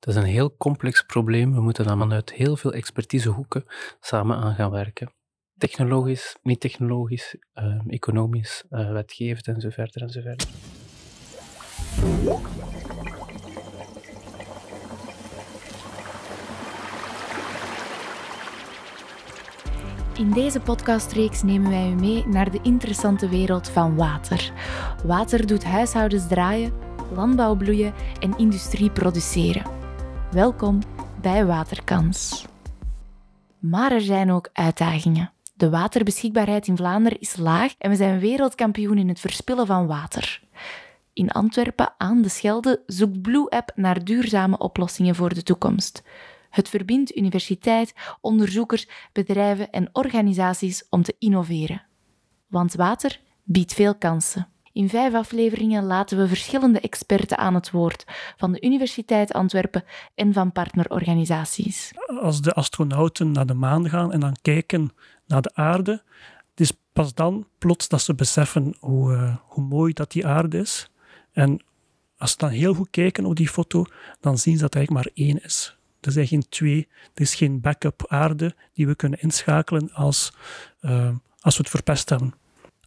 Dat is een heel complex probleem. We moeten dan vanuit heel veel expertisehoeken samen aan gaan werken. Technologisch, niet technologisch, uh, economisch, uh, wetgevend en zo. In deze podcastreeks nemen wij u mee naar de interessante wereld van water. Water doet huishoudens draaien, landbouw bloeien en industrie produceren. Welkom bij Waterkans. Maar er zijn ook uitdagingen. De waterbeschikbaarheid in Vlaanderen is laag en we zijn wereldkampioen in het verspillen van water. In Antwerpen aan de Schelde zoekt Blue App naar duurzame oplossingen voor de toekomst. Het verbindt universiteit, onderzoekers, bedrijven en organisaties om te innoveren. Want water biedt veel kansen. In vijf afleveringen laten we verschillende experten aan het woord, van de Universiteit Antwerpen en van partnerorganisaties. Als de astronauten naar de maan gaan en dan kijken naar de aarde, is pas dan plots dat ze beseffen hoe, uh, hoe mooi dat die aarde is. En als ze dan heel goed kijken op die foto, dan zien ze dat er eigenlijk maar één is. Er zijn geen twee, er is geen backup aarde die we kunnen inschakelen als, uh, als we het verpest hebben.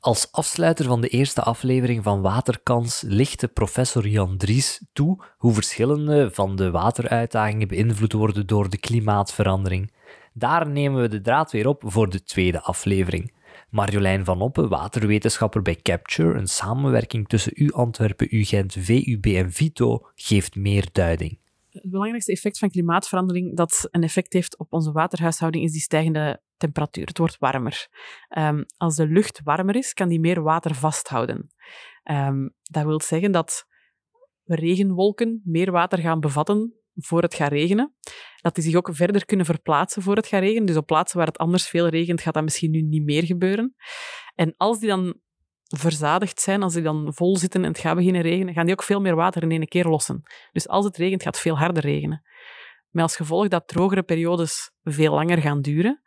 Als afsluiter van de eerste aflevering van Waterkans lichtte professor Jan Dries toe hoe verschillende van de wateruitdagingen beïnvloed worden door de klimaatverandering. Daar nemen we de draad weer op voor de tweede aflevering. Marjolein van Oppen, waterwetenschapper bij Capture, een samenwerking tussen U Antwerpen, U Gent, VUB en Vito, geeft meer duiding het belangrijkste effect van klimaatverandering dat een effect heeft op onze waterhuishouding is die stijgende temperatuur. Het wordt warmer. Um, als de lucht warmer is, kan die meer water vasthouden. Um, dat wil zeggen dat regenwolken meer water gaan bevatten voor het gaat regenen. Dat die zich ook verder kunnen verplaatsen voor het gaat regenen. Dus op plaatsen waar het anders veel regent, gaat dat misschien nu niet meer gebeuren. En als die dan verzadigd zijn, als die dan vol zitten en het gaat beginnen regenen, gaan die ook veel meer water in één keer lossen. Dus als het regent, gaat het veel harder regenen. Met als gevolg dat drogere periodes veel langer gaan duren.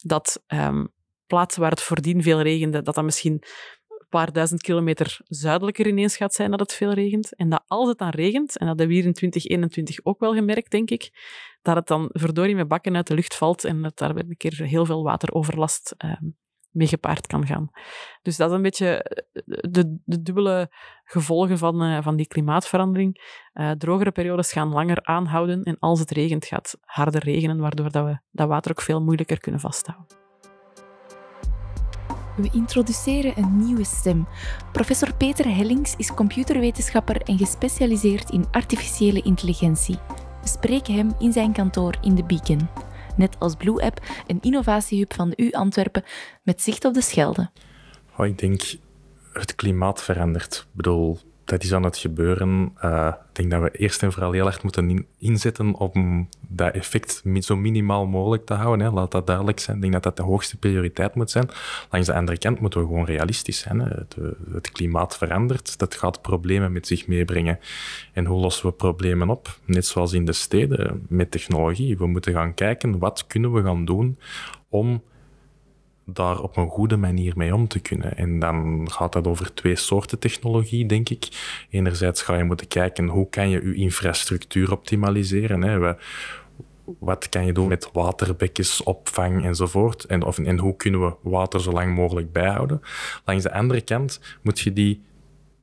Dat um, plaatsen waar het voordien veel regende, dat dat misschien een paar duizend kilometer zuidelijker ineens gaat zijn dat het veel regent. En dat als het dan regent, en dat hebben we hier in 2021 ook wel gemerkt, denk ik, dat het dan verdorie met bakken uit de lucht valt en dat daar een keer heel veel wateroverlast um, mee gepaard kan gaan. Dus dat is een beetje eh, de, de dubbele gevolgen van, uh, van die klimaatverandering. Uh, drogere periodes gaan langer aanhouden en als het regent gaat harder regenen, waardoor dat we dat water ook veel moeilijker kunnen vasthouden. We introduceren een nieuwe stem. Professor Peter Hellings is computerwetenschapper en gespecialiseerd in artificiële intelligentie. We spreken hem in zijn kantoor in de Beacon net als Blue App, een innovatiehub van de U Antwerpen met zicht op de Schelde. Oh, ik denk, het klimaat verandert. Ik bedoel, dat is aan het gebeuren. Uh, ik denk dat we eerst en vooral heel erg moeten inzetten om dat effect zo minimaal mogelijk te houden. Hè. Laat dat duidelijk zijn. Ik denk dat dat de hoogste prioriteit moet zijn. Langs de andere kant moeten we gewoon realistisch zijn. Hè. Het, het, klimaat verandert. Dat gaat problemen met zich meebrengen. En hoe lossen we problemen op? Net zoals in de steden met technologie. We moeten gaan kijken wat kunnen we gaan doen om daar op een goede manier mee om te kunnen. En dan gaat dat over twee soorten technologie, denk ik. Enerzijds ga je moeten kijken hoe kan je je infrastructuur optimaliseren. Hè. Wat kan je doen met waterbekjes, opvang enzovoort? En, of, en hoe kunnen we water zo lang mogelijk bijhouden? Langs de andere kant moet je die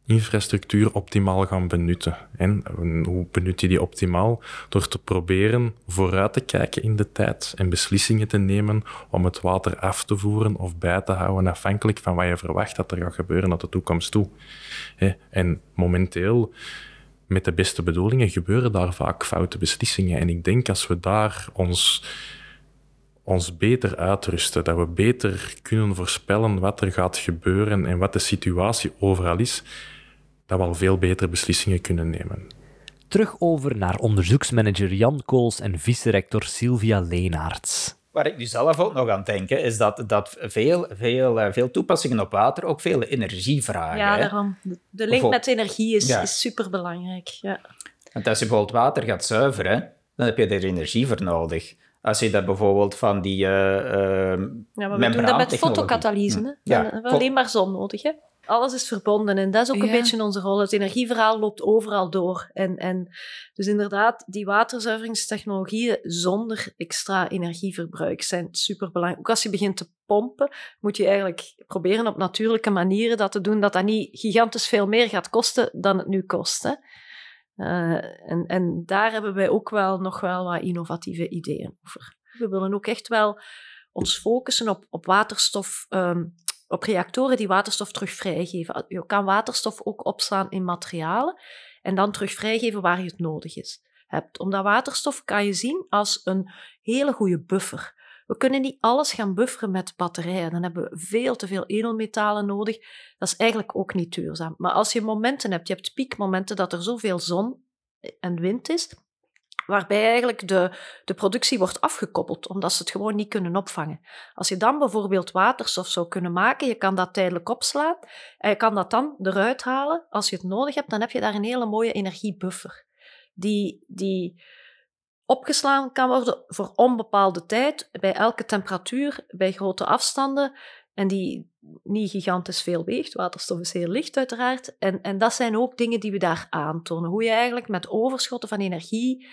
infrastructuur optimaal gaan benutten. En hoe benut je die optimaal? Door te proberen vooruit te kijken in de tijd en beslissingen te nemen om het water af te voeren of bij te houden, afhankelijk van wat je verwacht dat er gaat gebeuren naar de toekomst toe. En momenteel, met de beste bedoelingen, gebeuren daar vaak foute beslissingen. En ik denk als we daar ons ons beter uitrusten, dat we beter kunnen voorspellen wat er gaat gebeuren en wat de situatie overal is, dat we al veel betere beslissingen kunnen nemen. Terug over naar onderzoeksmanager Jan Kools en vice-rector Sylvia Leenaerts. Waar ik nu zelf ook nog aan denk, is dat, dat veel, veel, eh, veel toepassingen op water ook veel energie vragen. Ja, daarom. De link met energie is, is superbelangrijk. Ja. Want als je bijvoorbeeld water gaat zuiveren, dan heb je er energie voor nodig. Als je dat bijvoorbeeld van die uh, uh, Ja, maar we doen dat met fotocatalyse. Hm. Ja. We hebben alleen maar zon nodig, hè? Alles is verbonden en dat is ook een beetje onze rol. Het energieverhaal loopt overal door. En, en dus inderdaad, die waterzuiveringstechnologieën zonder extra energieverbruik zijn superbelangrijk. Ook als je begint te pompen, moet je eigenlijk proberen op natuurlijke manieren dat te doen, dat dat niet gigantisch veel meer gaat kosten dan het nu kost. Hè. Uh, en, en daar hebben wij ook wel nog wel wat innovatieve ideeën over. We willen ook echt wel ons focussen op, op waterstof, um, op reactoren die waterstof terug vrijgeven. Je kan waterstof ook opslaan in materialen en dan terug vrijgeven waar je het nodig is. hebt. Omdat waterstof kan je zien als een hele goede buffer. We kunnen niet alles gaan bufferen met batterijen. Dan hebben we veel te veel edelmetalen nodig. Dat is eigenlijk ook niet duurzaam. Maar als je momenten hebt, je hebt piekmomenten dat er zoveel zon en wind is, waarbij eigenlijk de, de productie wordt afgekoppeld, omdat ze het gewoon niet kunnen opvangen. Als je dan bijvoorbeeld waterstof zou kunnen maken, je kan dat tijdelijk opslaan en je kan dat dan eruit halen als je het nodig hebt, dan heb je daar een hele mooie energiebuffer. Die, die opgeslagen kan worden voor onbepaalde tijd, bij elke temperatuur, bij grote afstanden en die niet gigantisch veel weegt. Waterstof is heel licht, uiteraard. En, en dat zijn ook dingen die we daar aantonen. Hoe je eigenlijk met overschotten van energie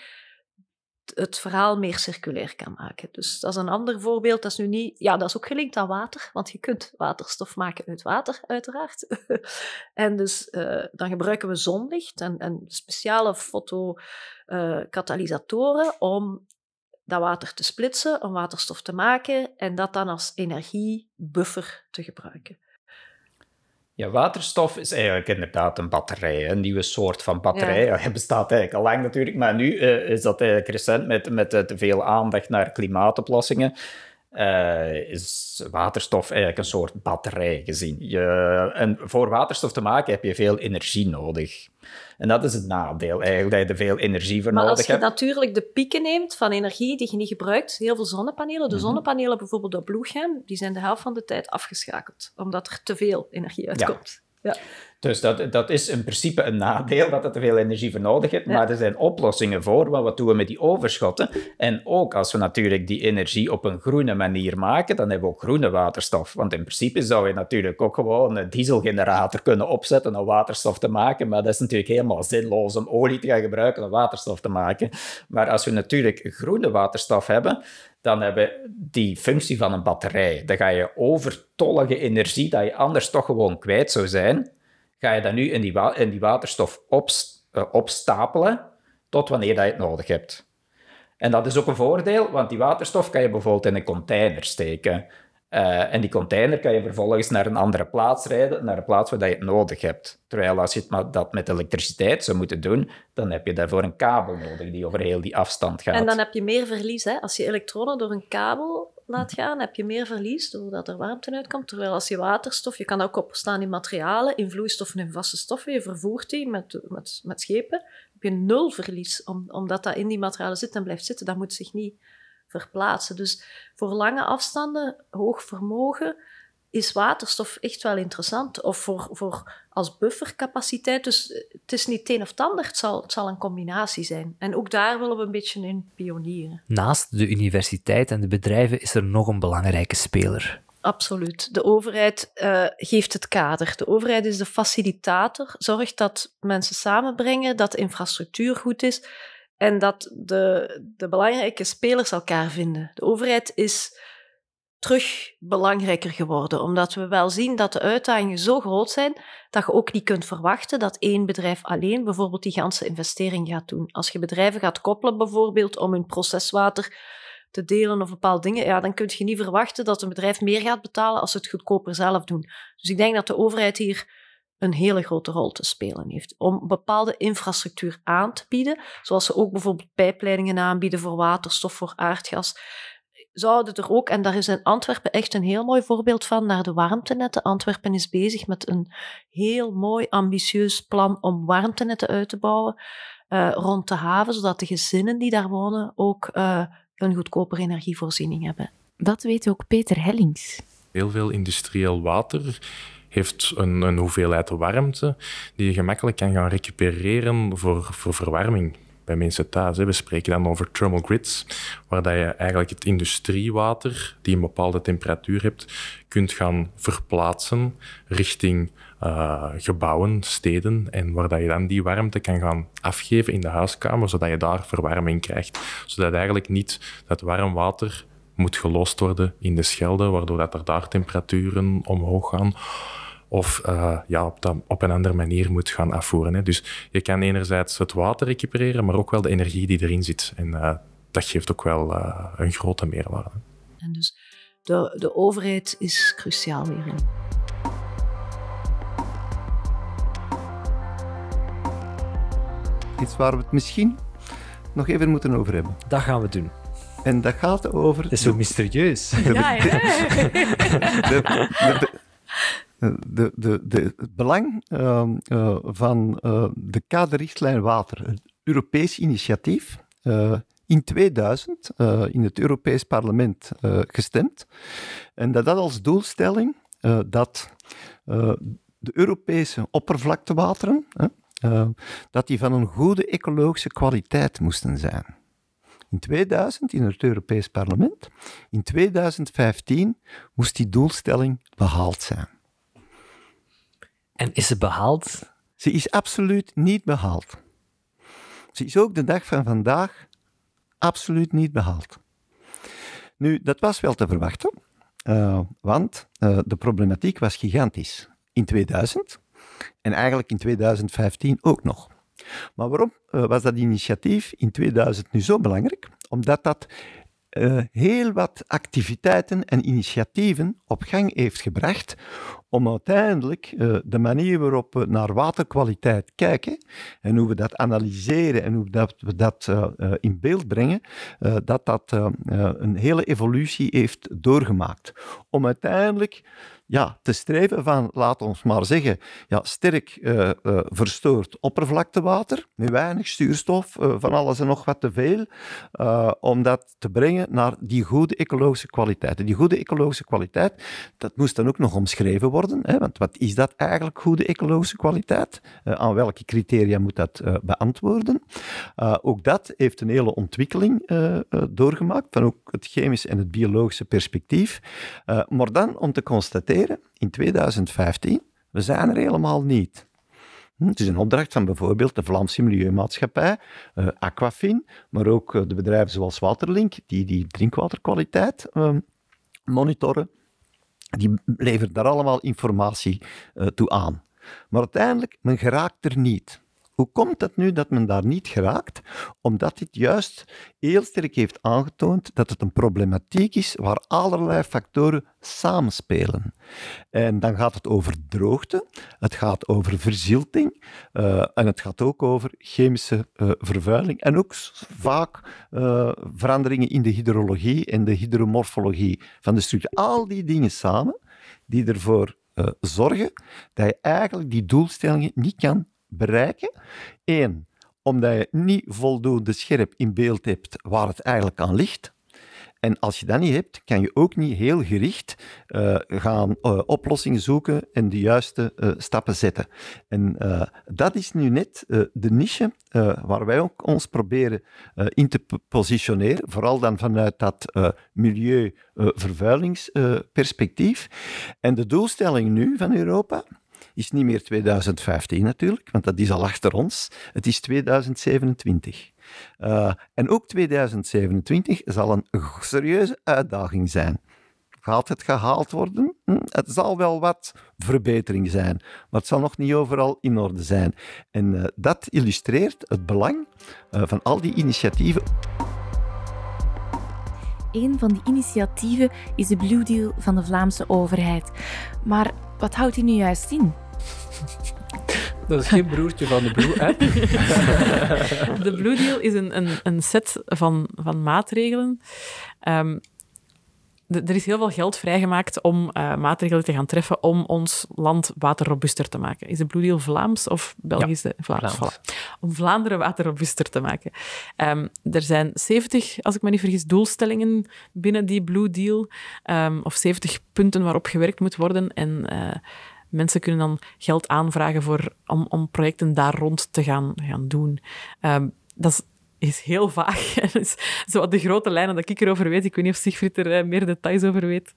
het verhaal meer circulair kan maken. Dus dat is een ander voorbeeld. Dat is nu niet, ja, dat is ook gelinkt aan water, want je kunt waterstof maken uit water, uiteraard. en dus uh, dan gebruiken we zonlicht en, en speciale fotokatalysatoren uh, om dat water te splitsen, om waterstof te maken en dat dan als energiebuffer te gebruiken. Ja, waterstof is eigenlijk inderdaad een batterij, een nieuwe soort van batterij. Ja. Het bestaat eigenlijk al lang natuurlijk, maar nu uh, is dat eigenlijk recent met, met te veel aandacht naar klimaatoplossingen. Uh, is waterstof eigenlijk een soort batterij gezien. Je, en voor waterstof te maken heb je veel energie nodig. En dat is het nadeel eigenlijk, dat je er veel energie voor maar nodig hebt. Maar als je natuurlijk de pieken neemt van energie die je niet gebruikt, heel veel zonnepanelen, de mhm. zonnepanelen bijvoorbeeld op Bloegem, die zijn de helft van de tijd afgeschakeld, omdat er te veel energie uitkomt. Ja. Dus dat, dat is in principe een nadeel, dat het te veel energie voor nodig heeft. Maar er zijn oplossingen voor. Want wat doen we met die overschotten? En ook als we natuurlijk die energie op een groene manier maken, dan hebben we ook groene waterstof. Want in principe zou je natuurlijk ook gewoon een dieselgenerator kunnen opzetten om waterstof te maken. Maar dat is natuurlijk helemaal zinloos om olie te gaan gebruiken om waterstof te maken. Maar als we natuurlijk groene waterstof hebben, dan hebben we die functie van een batterij. Dan ga je overtollige energie, dat je anders toch gewoon kwijt zou zijn, ga je dat nu in die, die waterstof uh, opstapelen tot wanneer dat je het nodig hebt. En dat is ook een voordeel, want die waterstof kan je bijvoorbeeld in een container steken. Uh, en die container kan je vervolgens naar een andere plaats rijden, naar een plaats waar je het nodig hebt. Terwijl als je het dat met elektriciteit zou moeten doen, dan heb je daarvoor een kabel nodig die over heel die afstand gaat. En dan heb je meer verlies. Hè? Als je elektronen door een kabel laat gaan, heb je meer verlies doordat er warmte uitkomt. Terwijl als je waterstof, je kan ook opstaan in materialen, in vloeistoffen en vaste stoffen, je vervoert die met, met, met schepen, heb je nul verlies, om, omdat dat in die materialen zit en blijft zitten. Dat moet zich niet verplaatsen. Dus voor lange afstanden, hoog vermogen, is waterstof echt wel interessant. Of voor, voor als buffercapaciteit. Dus het is niet het een of het ander, het zal, het zal een combinatie zijn. En ook daar willen we een beetje in pionieren. Naast de universiteit en de bedrijven is er nog een belangrijke speler. Absoluut. De overheid uh, geeft het kader. De overheid is de facilitator, zorgt dat mensen samenbrengen, dat de infrastructuur goed is en dat de, de belangrijke spelers elkaar vinden. De overheid is terug belangrijker geworden, omdat we wel zien dat de uitdagingen zo groot zijn dat je ook niet kunt verwachten dat één bedrijf alleen bijvoorbeeld die ganse investering gaat doen. Als je bedrijven gaat koppelen bijvoorbeeld om hun proceswater te delen of bepaalde dingen, ja, dan kun je niet verwachten dat een bedrijf meer gaat betalen als ze het goedkoper zelf doen. Dus ik denk dat de overheid hier een hele grote rol te spelen heeft. Om bepaalde infrastructuur aan te bieden, zoals ze ook bijvoorbeeld pijpleidingen aanbieden voor waterstof, voor aardgas, zouden er ook, en daar is in Antwerpen echt een heel mooi voorbeeld van, naar de warmtenetten. Antwerpen is bezig met een heel mooi, ambitieus plan om warmtenetten uit te bouwen uh, rond de haven, zodat de gezinnen die daar wonen ook uh, een goedkopere energievoorziening hebben. Dat weet ook Peter Hellings. Heel veel industrieel water heeft een, een, hoeveelheid warmte die je gemakkelijk kan gaan recupereren voor, voor verwarming bij mensen thuis. We spreken dan over thermal grids, waar dat je eigenlijk het industriewater, die een bepaalde temperatuur hebt, kunt gaan verplaatsen richting uh, gebouwen, steden, en waar dat je dan die warmte kan gaan afgeven in de huiskamer, zodat je daar verwarming krijgt. Zodat eigenlijk niet dat warm water moet gelost worden in de Schelde, waardoor dat er daar temperaturen omhoog gaan of uh, ja, op, dat, op, een andere manier moet gaan afvoeren. Hè. Dus je kan enerzijds het water recupereren, maar ook wel de energie die erin zit. En uh, dat geeft ook wel uh, een grote meerwaarde. En dus de, de overheid is cruciaal hierin. Iets waar we het misschien nog even moeten over hebben. Dat gaan we doen. En dat gaat over... Het is zo mysterieus. De, ja, ja. de, de, de, de, het belang uh, uh, van uh, de kaderrichtlijn water, het Europees initiatief, in 2000 in het Europees Parlement gestemd. En dat had als doelstelling dat de Europese oppervlaktewateren, dat die van een goede ecologische kwaliteit moesten zijn. In 2000 in het Europees Parlement. In 2015 moest die doelstelling behaald zijn. En is ze behaald? Ze is absoluut niet behaald. Ze is ook de dag van vandaag absoluut niet behaald. Nu, dat was wel te verwachten, uh, want uh, de problematiek was gigantisch in 2000 en eigenlijk in 2015 ook nog. Maar waarom uh, was dat initiatief in 2000 nu zo belangrijk? Omdat dat heel wat activiteiten en initiatieven op gang heeft gebracht om uiteindelijk uh, de manier waarop we naar waterkwaliteit kijken en hoe we dat analyseren en hoe dat we dat uh, in beeld brengen, dat dat een hele evolutie heeft doorgemaakt. Om uiteindelijk ja, te streven van, laten we maar zeggen, ja, sterk verstoord oppervlaktewater, met weinig zuurstof, van alles en nog wat te veel, om dat te brengen naar die goede ecologische kwaliteit. En die goede ecologische kwaliteit, dat moest dan ook nog omschreven worden, hè, want wat is dat eigenlijk, goede ecologische kwaliteit? aan welke criteria moet dat beantwoorden? ook dat heeft een hele ontwikkeling doorgemaakt, van ook het chemische en het biologische perspectief. maar dan om te constateren in 2015, we zijn er helemaal niet. Hm, het is een opdracht van bijvoorbeeld de Vlaamse Milieumaatschappij, uh, Aquafin, maar ook uh, de bedrijven zoals Waterlink, die die drinkwaterkwaliteit uh, monitoren. Die leveren daar allemaal informatie toe aan. Maar uiteindelijk, men geraakt er niet. Hoe komt het nu dat men daar niet geraakt? Omdat dit juist heel sterk heeft aangetoond dat het een problematiek is waar allerlei factoren samenspelen. En dan gaat het over droogte, het gaat over verzilting uh, en het gaat ook over chemische uh, vervuiling en ook vaak uh, veranderingen in de hydrologie en de hydromorfologie van de structuur. Al die dingen samen die ervoor zorgen dat je eigenlijk die doelstellingen niet kan bereiken. Eén, omdat je niet voldoende scherp in beeld hebt waar het eigenlijk aan ligt. En als je dat niet hebt, kan je ook niet heel gericht uh, gaan uh, oplossingen zoeken en de juiste uh, stappen zetten. En dat is nu net de niche waar wij ook ons proberen in te positioneren, vooral dan vanuit dat milieuvervuilingsperspectief. en de doelstelling nu van Europa is niet meer 2015 natuurlijk, want dat is al achter ons. Het is 2027. Uh, en ook 2027 zal een serieuze uitdaging zijn. Gaat het gehaald worden? Hm, het zal wel wat verbetering zijn, maar het zal nog niet overal in orde zijn. En uh, dat illustreert het belang uh, van al die initiatieven. Een van die initiatieven is de Blue Deal van de Vlaamse overheid. Maar wat houdt die nu juist in? Dat is geen broertje van de Blue App. de Blue Deal is een, een, een set van, van maatregelen. Um, er is heel veel geld vrijgemaakt om uh, maatregelen te gaan treffen om ons land waterrobuuster te maken. Is de Blue Deal Vlaams of Belgisch? Ja, Vlaams. Vlaams. Om Vlaanderen waterrobuuster te maken. Um, er zijn 70, als ik me niet vergis, doelstellingen binnen die Blue Deal. Um, of 70 punten waarop gewerkt moet worden. En uh, mensen kunnen dan geld aanvragen voor, om, om projecten daar rond te gaan, gaan doen. Um, dat is is heel vaag. zo de grote lijnen dat ik erover weet. Ik weet niet of Siegfried er uh, meer details over weet.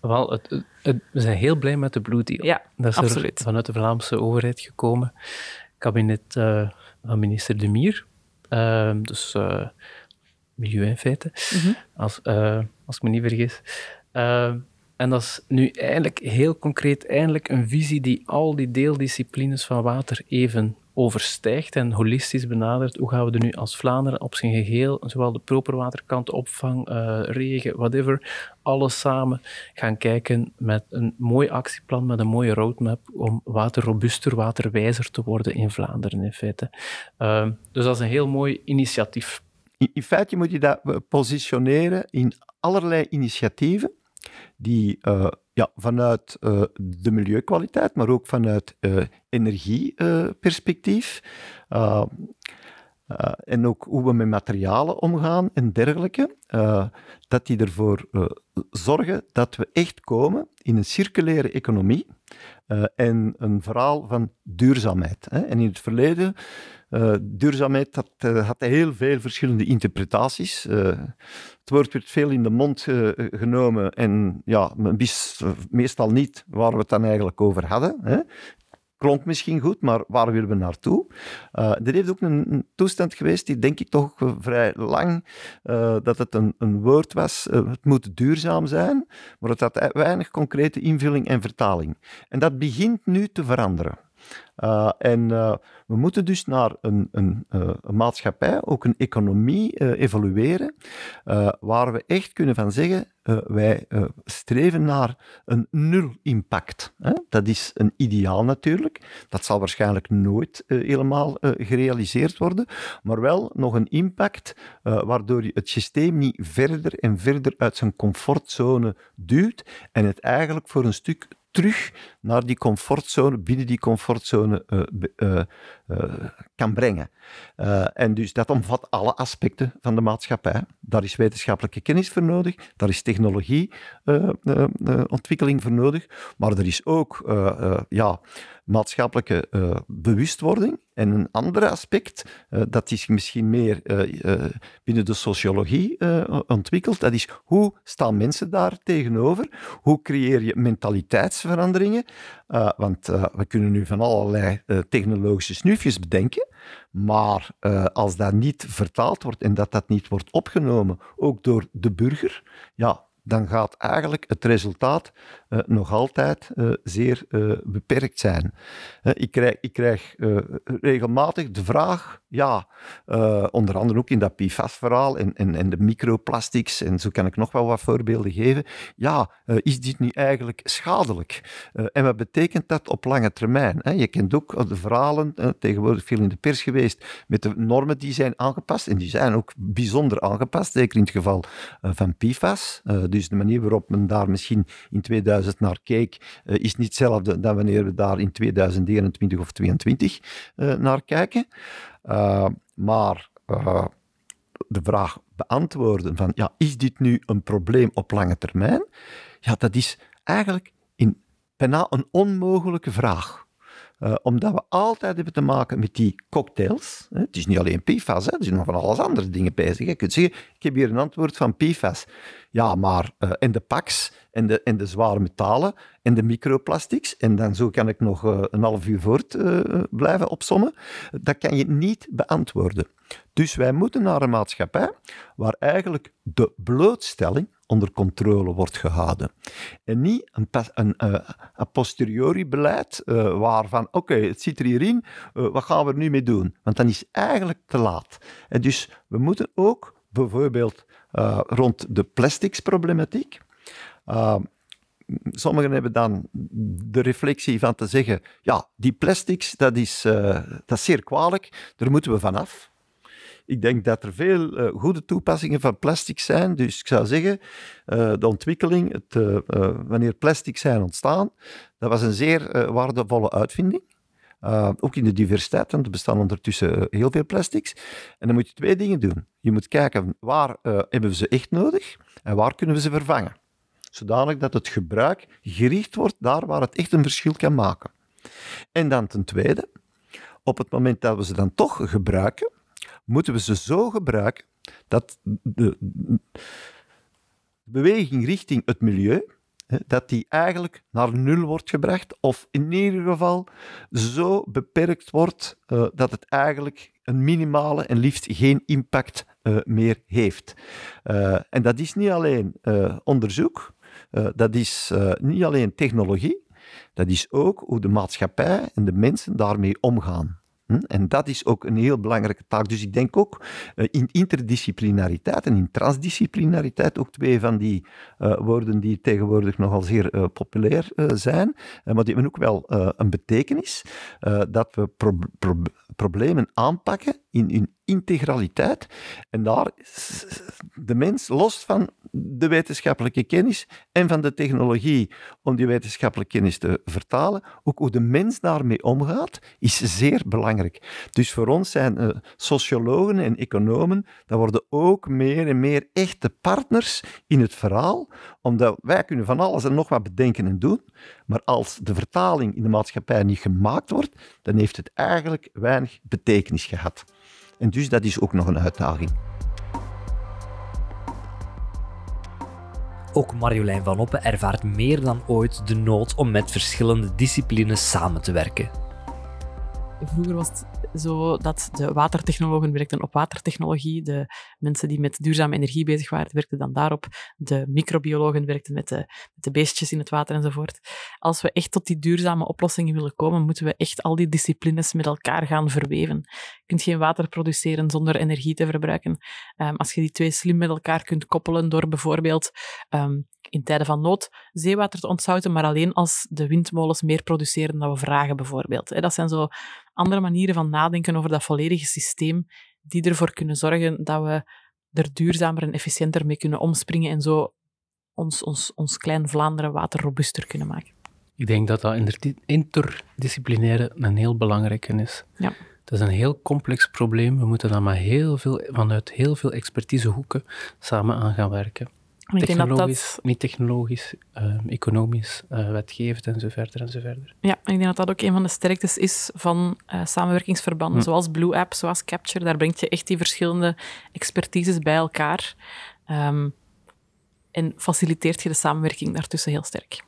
Wel, het, we zijn heel blij met de Blue Deal. Ja, dat is absoluut. Er vanuit de Vlaamse overheid gekomen. Kabinet uh, van minister De Mier. Uh, dus uh, milieu in feite, Mhm. als, als ik me niet vergis. En dat is nu eigenlijk heel concreet eindelijk een visie die al die deeldisciplines van water even overstijgt en holistisch benadert. Hoe gaan we er nu als Vlaanderen op zijn geheel, zowel de properwaterkant, opvang, uh, regen, whatever, alles samen gaan kijken met een mooi actieplan, met een mooie roadmap om water robuuster, waterwijzer te worden in Vlaanderen in feite. Uh, dus dat is een heel mooi initiatief. In, in feite moet je dat positioneren in allerlei initiatieven die uh, ja, vanuit uh, de milieukwaliteit, maar ook vanuit uh, energieperspectief. en ook hoe we met materialen omgaan en dergelijke, dat die ervoor zorgen dat we echt komen in een circulaire economie en een verhaal van duurzaamheid. Hè. En in het verleden uh, duurzaamheid had, uh, had, heel veel verschillende interpretaties. Het woord werd veel in de mond genomen en ja, meestal niet waar we het dan eigenlijk over hadden. Hè. Klonk misschien goed, maar waar willen we naartoe? er heeft ook een, toestand geweest die denk ik toch vrij lang, dat het een, een woord was, het moet duurzaam zijn, maar het had weinig concrete invulling en vertaling. En dat begint nu te veranderen. Uh, en uh, we moeten dus naar een, een, uh, een maatschappij, ook een economie evolueren, waar we echt kunnen van zeggen, wij streven naar een nul impact. Hè? Dat is een ideaal natuurlijk. Dat zal waarschijnlijk nooit helemaal gerealiseerd worden, maar wel nog een impact waardoor je het systeem niet verder en verder uit zijn comfortzone duwt en het eigenlijk voor een stuk terug naar die comfortzone, binnen die comfortzone uh, uh, uh, kan brengen. en dus dat omvat alle aspecten van de maatschappij. Daar is wetenschappelijke kennis voor nodig, daar is technologieontwikkeling voor nodig, maar er is ook ja, maatschappelijke bewustwording. En een ander aspect, dat is misschien meer binnen de sociologie ontwikkeld, dat is hoe staan mensen daar tegenover? Hoe creëer je mentaliteitsveranderingen? Want we kunnen nu van allerlei technologische snufjes bedenken, maar als dat niet vertaald wordt en dat dat niet wordt opgenomen, ook door de burger, ja, dan gaat eigenlijk het resultaat uh, nog altijd uh, zeer uh, beperkt zijn. ik krijg, ik krijg regelmatig de vraag, ja, onder andere ook in dat PFAS-verhaal en, de microplastics, en zo kan ik nog wel wat voorbeelden geven, ja, is dit nu eigenlijk schadelijk? en wat betekent dat op lange termijn? Je kent ook de verhalen, tegenwoordig veel in de pers geweest, met de normen die zijn aangepast, en die zijn ook bijzonder aangepast, zeker in het geval van PFAS. Dus de manier waarop men daar misschien in 2000 naar keek, uh, is niet hetzelfde dan wanneer we daar in 2021 of 2022 uh, naar kijken. Uh, maar de vraag beantwoorden van, ja, is dit nu een probleem op lange termijn? Ja, dat is eigenlijk in bijna een onmogelijke vraag. Uh, omdat we altijd hebben te maken met die cocktails. Hè. Het is niet alleen PFAS, hè. er zijn nog van alles andere dingen bezig. Je kunt zeggen, ik heb hier een antwoord van PFAS. Ja, maar uh, en de PAX, en de, en de zware metalen, en de microplastics, en dan zo kan ik nog een half uur voort blijven opsommen, dat kan je niet beantwoorden. Dus wij moeten naar een maatschappij waar eigenlijk de blootstelling onder controle wordt gehouden. En niet een, een, uh, een posteriori beleid uh, waarvan, oké, het zit er hierin, uh, wat gaan we er nu mee doen? Want dan is eigenlijk te laat. En dus we moeten ook bijvoorbeeld rond de plasticsproblematiek. Sommigen hebben dan de reflectie van te zeggen, ja, die plastics, dat is, dat is zeer kwalijk, daar moeten we vanaf. Ik denk dat er veel uh, goede toepassingen van plastic zijn. Dus ik zou zeggen, uh, de ontwikkeling, het, uh, wanneer plastics zijn ontstaan, dat was een zeer waardevolle uitvinding. ook in de diversiteit, want er bestaan ondertussen heel veel plastics. En dan moet je twee dingen doen. Je moet kijken waar hebben we ze echt nodig en waar kunnen we ze vervangen. Zodanig dat het gebruik gericht wordt daar waar het echt een verschil kan maken. En dan ten tweede, op het moment dat we ze dan toch gebruiken, moeten we ze zo gebruiken dat de beweging richting het milieu dat die eigenlijk naar nul wordt gebracht, of in ieder geval zo beperkt wordt uh, dat het eigenlijk een minimale en liefst geen impact uh, meer heeft. Uh, en dat is niet alleen onderzoek, dat is niet alleen technologie, dat is ook hoe de maatschappij en de mensen daarmee omgaan. Hm? En dat is ook een heel belangrijke taak. Dus ik denk ook uh, in interdisciplinariteit en in transdisciplinariteit, ook twee van die uh, woorden die tegenwoordig nogal zeer uh, populair zijn, maar die hebben ook wel een betekenis, dat we pro pro problemen aanpakken in hun integraliteit. En daar de mens, los van de wetenschappelijke kennis en van de technologie om die wetenschappelijke kennis te vertalen, ook hoe de mens daarmee omgaat, is zeer belangrijk. Dus voor ons zijn uh, sociologen en economen, dat worden ook meer en meer echte partners in het verhaal, omdat wij kunnen van alles en nog wat bedenken en doen, maar als de vertaling in de maatschappij niet gemaakt wordt, dan heeft het eigenlijk weinig betekenis gehad. En dus dat is ook nog een uitdaging. Ook Marjolein van Oppen ervaart meer dan ooit de nood om met verschillende disciplines samen te werken. Vroeger was het zo dat de watertechnologen werkten op watertechnologie, de mensen die met duurzame energie bezig waren, werkten dan daarop, de microbiologen werkten met de, met de beestjes in het water enzovoort. Als we echt tot die duurzame oplossingen willen komen, moeten we echt al die disciplines met elkaar gaan verweven. Je kunt geen water produceren zonder energie te verbruiken. Um, als je die twee slim met elkaar kunt koppelen door bijvoorbeeld um, in tijden van nood zeewater te ontzouten, maar alleen als de windmolens meer produceren dan we vragen, bijvoorbeeld. Dat zijn zo andere manieren van nadenken over dat volledige systeem die ervoor kunnen zorgen dat we er duurzamer en efficiënter mee kunnen omspringen en zo ons, ons, ons klein Vlaanderen water robuuster kunnen maken. Ik denk dat dat interdisciplinaire een heel belangrijke is. Ja. Het is een heel complex probleem. We moeten dan maar heel veel, vanuit heel veel expertisehoeken samen aan gaan werken. Technologisch, dat... niet technologisch, uh, economisch, uh, wetgevend en zo verder en zo verder. Ja, ik denk dat dat ook een van de sterktes is van uh, samenwerkingsverbanden, hm. zoals Blue App, zoals Capture. Daar brengt je echt die verschillende expertises bij elkaar um, en faciliteert je de samenwerking daartussen heel sterk.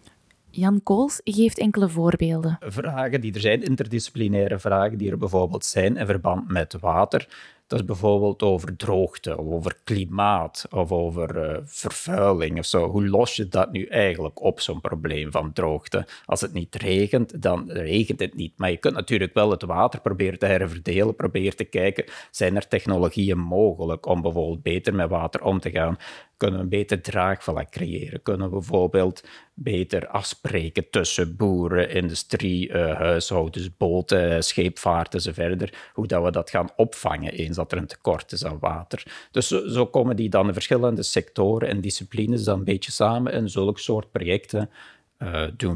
Jan Kools geeft enkele voorbeelden. Vragen die er zijn, interdisciplinaire vragen die er bijvoorbeeld zijn in verband met water, dat is bijvoorbeeld over droogte, of over klimaat, of over uh, vervuiling of zo. Hoe los je dat nu eigenlijk op, zo'n probleem van droogte? Als het niet regent, dan regent het niet. Maar je kunt natuurlijk wel het water proberen te herverdelen, proberen te kijken, zijn er technologieën mogelijk om bijvoorbeeld beter met water om te gaan? Kunnen we een beter draagvlak creëren? Kunnen we bijvoorbeeld beter afspreken tussen boeren, industrie, uh, huishoudens, boten, scheepvaart enzovoort, hoe dat we dat gaan opvangen eens dat er een tekort is aan water. Dus zo, komen die dan in verschillende sectoren en disciplines dan een beetje samen in zulke soort projecten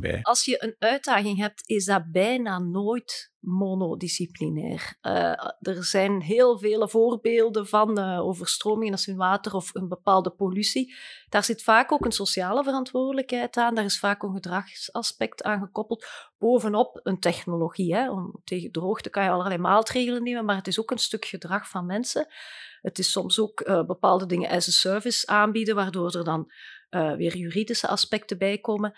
wij. Als je een uitdaging hebt, is dat bijna nooit monodisciplinair. Uh, er zijn heel vele voorbeelden van uh, overstromingen als in water of een bepaalde pollutie. Daar zit vaak ook een sociale verantwoordelijkheid aan. Daar is vaak een gedragsaspect aan gekoppeld. Bovenop een technologie. Hè. Om, tegen droogte kan je allerlei maatregelen nemen, maar het is ook een stuk gedrag van mensen. Het is soms ook bepaalde dingen as a service aanbieden, waardoor er dan weer juridische aspecten bij komen.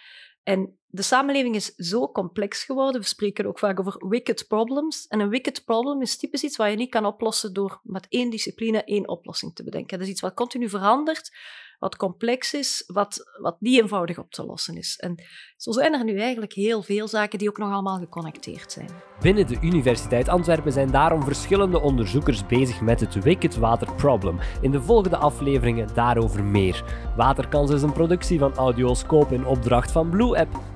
En de samenleving is zo complex geworden. We spreken ook vaak over wicked problems. En een wicked problem is typisch iets wat je niet kan oplossen door met één discipline één oplossing te bedenken. Dat is iets wat continu verandert, wat complex is, wat, wat niet eenvoudig op te lossen is. En zo zijn er nu eigenlijk heel veel zaken die ook nog allemaal geconnecteerd zijn. Binnen de Universiteit Antwerpen zijn daarom verschillende onderzoekers bezig met het Wicked Water Problem. In de volgende afleveringen daarover meer. Waterkans is een productie van Audioscope in opdracht van Blue App.